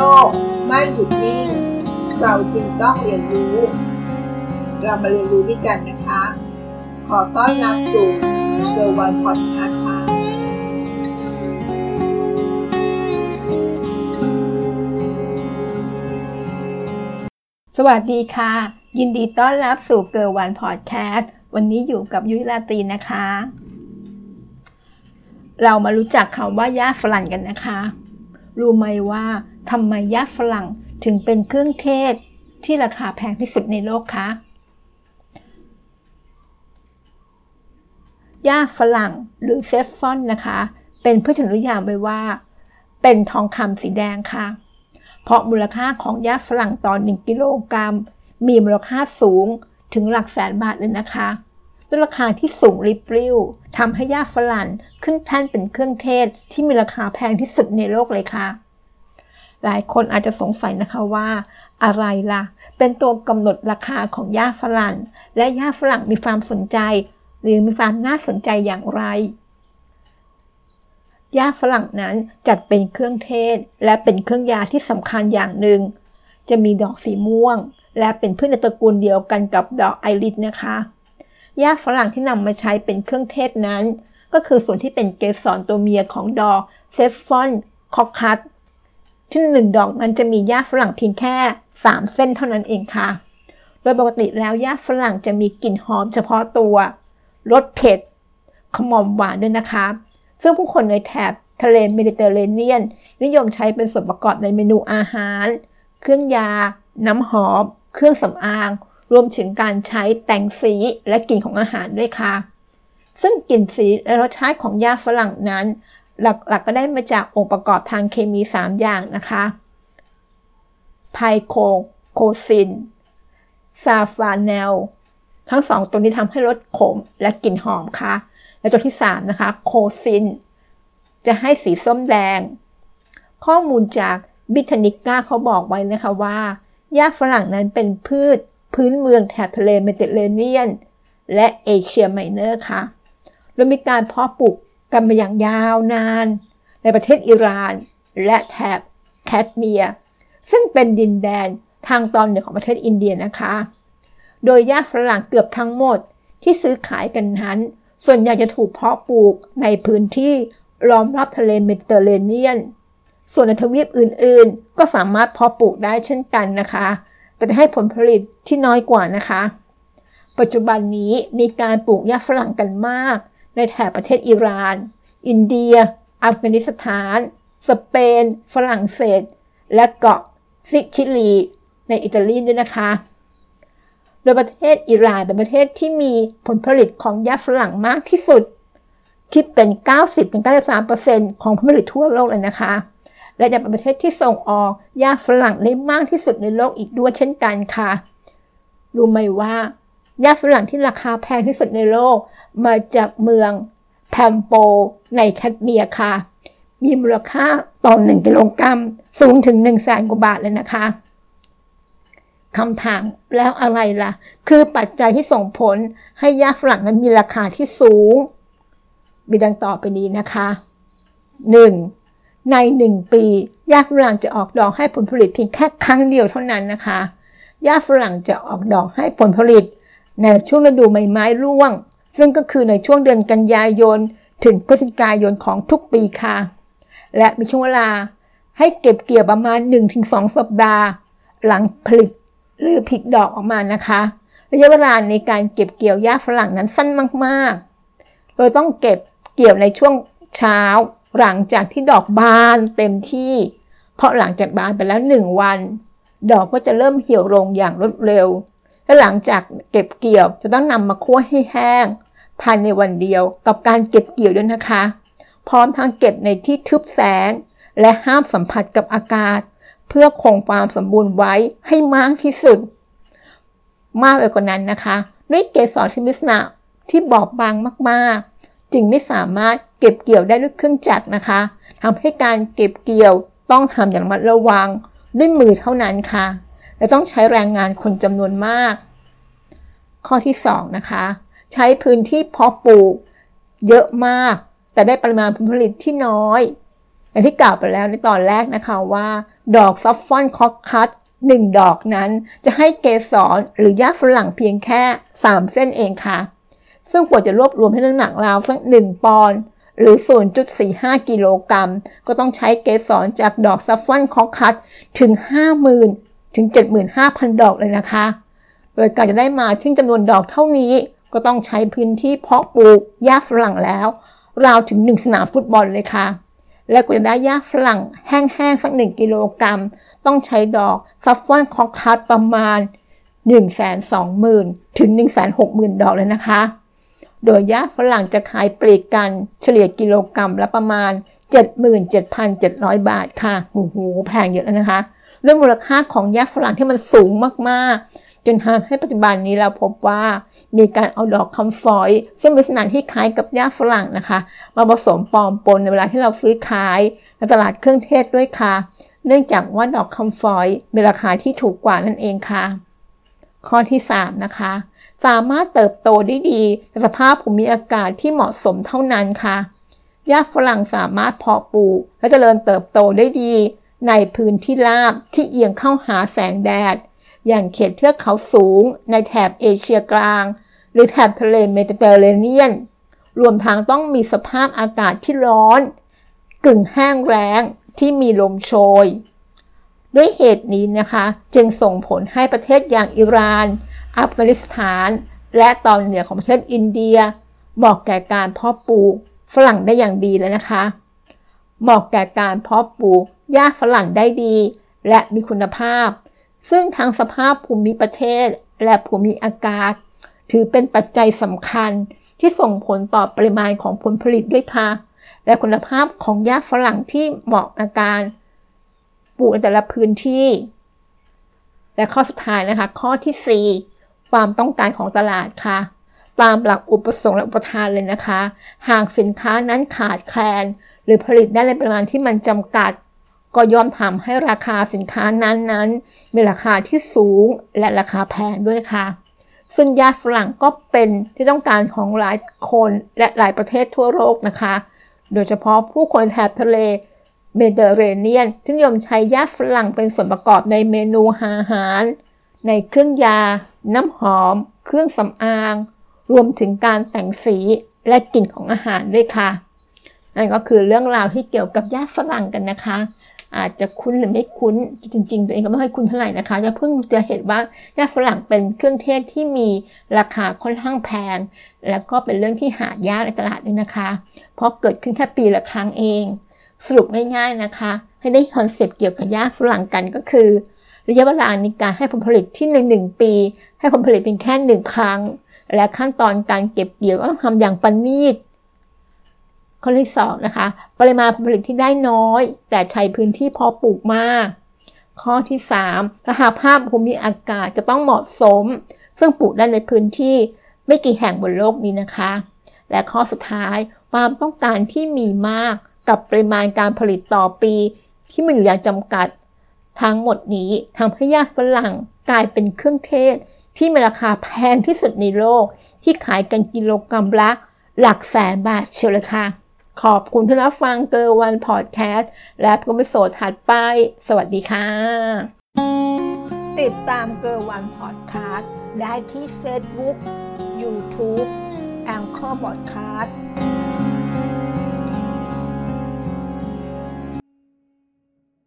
ลกไม่หยุดนิ่ง เราจึงต้องเรียนรู้ เรามาเรียนรู้ด้วยกันนะคะ ขอต้อนรับสู่เซอร์วันพอดคาส์ค่ะสวัสดีค่ะ ยินดีต้อนรับสู่เกิร์วันพอดแคสต์วันนี้อยู่กับยุ้ยลาตรีนะคะ เรามารู้จักคำว่าย่าฝรั่งกันนะคะ รู้ไหมว่าทำไมย่าฝรั่งถึงเป็นเครื่องเทศที่ราคาแพงที่สุดในโลกคะย่าฝรั่งหรือเซฟฟอนนะคะ เป็นพืชนิยามไว้ว่า เป็นทองคำสีแดงค่ะ เพราะมูลค่าของย่าฝรั่งต่อ1กิโลกรัม มีมูลค่าสูงถึงหลักแสนบาทเลยนะคะด้วยราคาที่สูงริบริ่ว ทำให้ย่าฝรั่งขึ้นแท่นเป็นเครื่องเทศที่มีราคาแพงที่สุดในโลกเลยค่ะ หลายคนอาจจะสงสัยนะคะว่า อะไรล่ะ เป็นตัวกำหนดราคาของย่าฝรั่งและย่าฝรั่งมีความสนใจ หรือมีความน่าสนใจอย่างไรย่าฝรั่งนั้นจัดเป็นเครื่องเทศ และเป็นเครื่องยาที่สำคัญอย่างหนึ่ง จะมีดอกสีม่วง และเป็นพืชในตระกูลเดียวกันกับดอกไอริสนะคะ หญ้าฝรั่งที่นำมาใช้เป็นเครื่องเทศนั้น ก็คือส่วนที่เป็นเกสรตัวเมียของดอก saffron crocus ที่หนึ่งดอกนั้นจะมีหญ้าฝรั่งเพียงแค่ 3 เส้นเท่านั้นเองค่ะ โดยปกติแล้วหญ้าฝรั่งจะมีกลิ่นหอมเฉพาะตัว รสเผ็ด ขมอมหวานด้วยนะคะ ซึ่งผู้คนในแถบทะเลเมดิเตอร์เรเนียน นิยมใช้เป็นส่วนประกอบในเมนูอาหาร เครื่องยา น้ำหอม เครื่องสำอาง รวมถึงการใช้แต่งสีและกลิ่นของอาหารด้วยค่ะ ซึ่งกลิ่นสีและรสชาติของยาฝรั่งนั้น หลักๆกก็ได้มาจากองค์ประกอบทางเคมี 3 อย่างนะคะไพโคโคซิน ซาฟาเนล ทั้งสองตัวนี้ทำให้รสขมและกลิ่นหอมค่ะ และตัวที่ 3 นะคะ crocin จะให้สีส้มแดง ข้อมูลจาก Britannica เขาบอกไว้นะคะว่าหญ้าฝรั่งนั้นเป็นพืช พื้นเมืองแถบทะเลเมดิเตอร์เรเนียน และเอเชียไมเนอร์ค่ะโดยมีการเพาะปลูกกันมาอย่างยาวนาน ในประเทศอิหร่าน และแถบแคชเมียร์ซึ่งเป็นดินแดนทางตอนเหนือของประเทศอินเดียนะคะ โดยหญ้าฝรั่งเกือบทั้งหมดที่ซื้อขายกันนั้น ส่วนใหญ่จะถูกเพาะปลูกในพื้นที่ล้อมรอบทะเลเมดิเตอร์เรเนียน ส่วนในทวีปอื่นๆ ก็สามารถเพาะปลูกได้เช่นกันนะคะ แต่จะให้ผลผลิตที่น้อยกว่านะคะ ปัจจุบันนี้มีการปลูกหญ้าฝรั่งกันมาก ในแถบประเทศอิหร่าน อินเดีย อัฟกานิสถาน สเปน ฝรั่งเศส และเกาะซิชิลี ในอิตาลีด้วยนะคะ โดยประเทศอิหร่านเป็นประเทศที่มีผลผลิตของหญ้าฝรั่งมากที่สุดคิดเป็น 90-93%ของผลผลิตทั่วโลกเลยนะคะ และยังเป็นประเทศที่ส่งออกยาฝรั่งได้มากที่สุดในโลกอีกด้วยเช่นกันค่ะ รู้ไหมว่ายาฝรั่งที่ราคาแพงที่สุดในโลก มาจากเมืองแพมโปในแคทเมียค่ะ มีมูลค่าต่อหนึ่งกิโลกรัมสูงถึงหนึ่งแสนกว่าบาทเลยนะคะคำถามแล้วอะไรล่ะ คือปัจจัยที่ส่งผลให้ยาฝรั่งนั้นมีราคาที่สูง มีดังต่อไปนี้นะคะ 1. ในหนึ่งปีหญ้าฝรั่งจะออกดอกให้ผลผลิตเพียงแค่ครั้งเดียวเท่านั้นนะคะหญ้าฝรั่งจะออกดอกให้ผลผลิต ในช่วงฤดูใบไม้ร่วง ซึ่งก็คือในช่วงเดือนกันยายน ถึงพฤศจิกายนของทุกปีค่ะ และมีช่วงเวลาให้เก็บเกี่ยวประมาณ 1-2 สัปดาห์ หลังผลิตหรือผลิดอกออกมานะคะระยะเวลาในการเก็บเกี่ยวหญ้าฝรั่งนั้นสั้นมากๆโดยต้องเก็บเกี่ยวในช่วงเช้า หลังจากที่ดอกบานเต็มที่ เพราะหลังจากบานไปแล้วหนึ่งวัน ดอกก็จะเริ่มเหี่ยวลงอย่างรวดเร็ว และหลังจากเก็บเกี่ยวจะต้องนำมาคั่วให้แห้ง ภายในวันเดียวกับการเก็บเกี่ยวด้วยนะคะ พร้อมทั้งเก็บในที่ทึบแสง และห้ามสัมผัสกับอากาศ เพื่อคงความสมบูรณ์ไว้ให้มากที่สุด มากไปกว่านั้นนะคะ ด้วยเกสรที่มิสนาที่บอบบางมาก จึงไม่สามารถเก็บเกี่ยวได้ด้วยเครื่องจักรนะคะทำให้การเก็บเกี่ยวต้องทำอย่างระมัดระวังด้วยมือเท่านั้นค่ะ และต้องใช้แรงงานคนจำนวนมาก ข้อที่ 2 นะคะ ใช้พื้นที่เพาะปลูก เยอะมาก แต่ได้ปริมาณผลผลิตที่น้อยอย่างที่กล่าวไปแล้วในตอนแรกนะคะว่า ดอกซัฟฟอนคอกคัตหนึ่งดอกนั้นจะให้เกสรหรือหญ้าฝรั่งเพียงแค่ 3 เส้นเองค่ะ ซึ่งควรจะรวบรวมให้น้ำหนักราวสัก1ปอนด์หรือ 0.45 กิโลกรัม ก็ต้องใช้เกสรจากดอก saffron crocus ถึง 50,000 ถึง 75,000 ดอกเลยนะคะ โดยการจะได้มาซึ่งจำนวนดอกเท่านี้ ก็ต้องใช้พื้นที่เพาะปลูกหญ้าฝรั่งแล้ว ราวถึง 1 สนามฟุตบอลเลยค่ะ และกว่าจะได้หญ้าฝรั่งแห้งๆ สัก 1 กิโลกรัม ต้องใช้ดอก saffron crocus ประมาณ 120,000 ถึง 160,000 ดอกเลยนะคะ โดยหญ้าฝรั่งจะขายปลีกกันเฉลี่ยกิโลกรัมละประมาณ 77,700 บาทค่ะโอ้โหแพงเยอะแล้วนะคะเรื่องมูลค่าของหญ้าฝรั่งที่มันสูงมากๆ จนทำให้ปัจจุบันนี้เราพบว่ามีการเอาดอกคำฝอย ซึ่งมีขนาดที่คล้ายกับหญ้าฝรั่งนะคะ มาผสมปลอมปนในเวลาที่เราซื้อขายในตลาดเครื่องเทศด้วยค่ะ เนื่องจากว่าดอกคำฝอยมีราคาที่ถูกกว่านั่นเองค่ะ ข้อที่ 3 นะคะ สามารถเติบโตได้ดีในสภาพภูมิอากาศที่เหมาะสมเท่านั้นค่ะหญ้าฝรั่งสามารถเพาะปลูก และเจริญเติบโตได้ดี ในพื้นที่ราบที่เอียงเข้าหาแสงแดด อย่างเขตเทือกเขาสูง ในแถบเอเชียกลาง หรือแถบทะเลเมดิเตอร์เรเนียน รวมทั้งต้องมีสภาพอากาศที่ร้อน กึ่งแห้งแล้งที่มีลมโชย ด้วยเหตุนี้นะคะ จึงส่งผลให้ประเทศอย่างอิหร่าน อัฟกานิสถาน และตอนเหนือของประเทศอินเดียเหมาะแก่การเพาะปลูกฝรั่งได้อย่างดีเลยนะคะเหมาะแก่การเพาะปลูกหญ้าฝรั่งได้ดี และมีคุณภาพ ซึ่งทั้งสภาพภูมิประเทศและภูมิอากาศ ถือเป็นปัจจัยสำคัญที่ส่งผลต่อปริมาณของผลผลิตด้วยค่ะ และคุณภาพของหญ้าฝรั่งที่เหมาะในการปลูกในแต่ละพื้นที่ และข้อสุดท้ายนะคะ ข้อที่ 4 ความต้องการของตลาดค่ะ ตามหลักอุปสงค์และอุปทานเลยนะคะ หากสินค้านั้นขาดแคลน หรือผลิตได้ในปริมาณที่มันจำกัด ก็ยอมทำให้ราคาสินค้านั้นๆ มีราคาที่สูงและราคาแพงด้วยค่ะ ซึ่งยาฝรั่งก็เป็นที่ต้องการของหลายคนและหลายประเทศทั่วโลกนะคะ โดยเฉพาะผู้คนแถบทะเลเมดิเตอร์เรเนียนที่นิยมใช้ยาฝรั่งเป็นส่วนประกอบในเมนูอาหาร ในเครื่องยา น้ำหอม เครื่องสำอาง รวมถึงการแต่งสีและกลิ่นของอาหารด้วยค่ะนั่นก็คือเรื่องราวที่เกี่ยวกับยาฝรั่งกันนะคะ อาจจะคุ้นหรือไม่คุ้นจริงๆตัวเองก็ไม่ค่อยคุ้นเท่าไหร่นะคะจะเพิ่งจะเห็นว่าหญ้าฝรั่นเป็นเครื่องเทศที่มีราคาค่อนข้างแพง แล้วก็เป็นเรื่องที่หายากในตลาดด้วยนะคะ เพราะเกิดขึ้นแค่ปีละครั้งเอง สรุปง่ายๆนะคะ ให้ได้ concept เกี่ยวกับหญ้าฝรั่นกันก็คือระยะเวลาในการให้ผลผลิตที่ในหนึ่งปี ให้ผลผลิตเป็นแค่หนึ่งครั้ง และขั้นตอนการเก็บเกี่ยวก็ต้องทำอย่างประณีตข้อที่สองนะคะ ปริมาณผลผลิตที่ได้น้อย แต่ใช้พื้นที่พอปลูกมาก ข้อที่3สภาพภูมิอากาศจะต้องเหมาะสม ซึ่งปลูกได้ในพื้นที่ไม่กี่แห่งบนโลกนี้นะคะ และข้อสุดท้ายความต้องการที่มีมากกับปริมาณการผลิตต่อปี ที่มีอยู่อย่างจำกัด ทั้งหมดนี้ทำให้ยาฝรั่งกลายเป็นเครื่องเทศ ที่มีราคาแพงที่สุดในโลก ที่ขายกันกิโลกรัมละ หลักแสนบาทเชียวลยค่ะ ขอบคุณที่รับฟังเกอร์วันพอดแคสต์และพบกันโสดถัดไป สวัสดีค่ะ ติดตามเกอร์วันพอดแคสต์ได้ที่ Facebook YouTube แองเกอร์บอดคสต์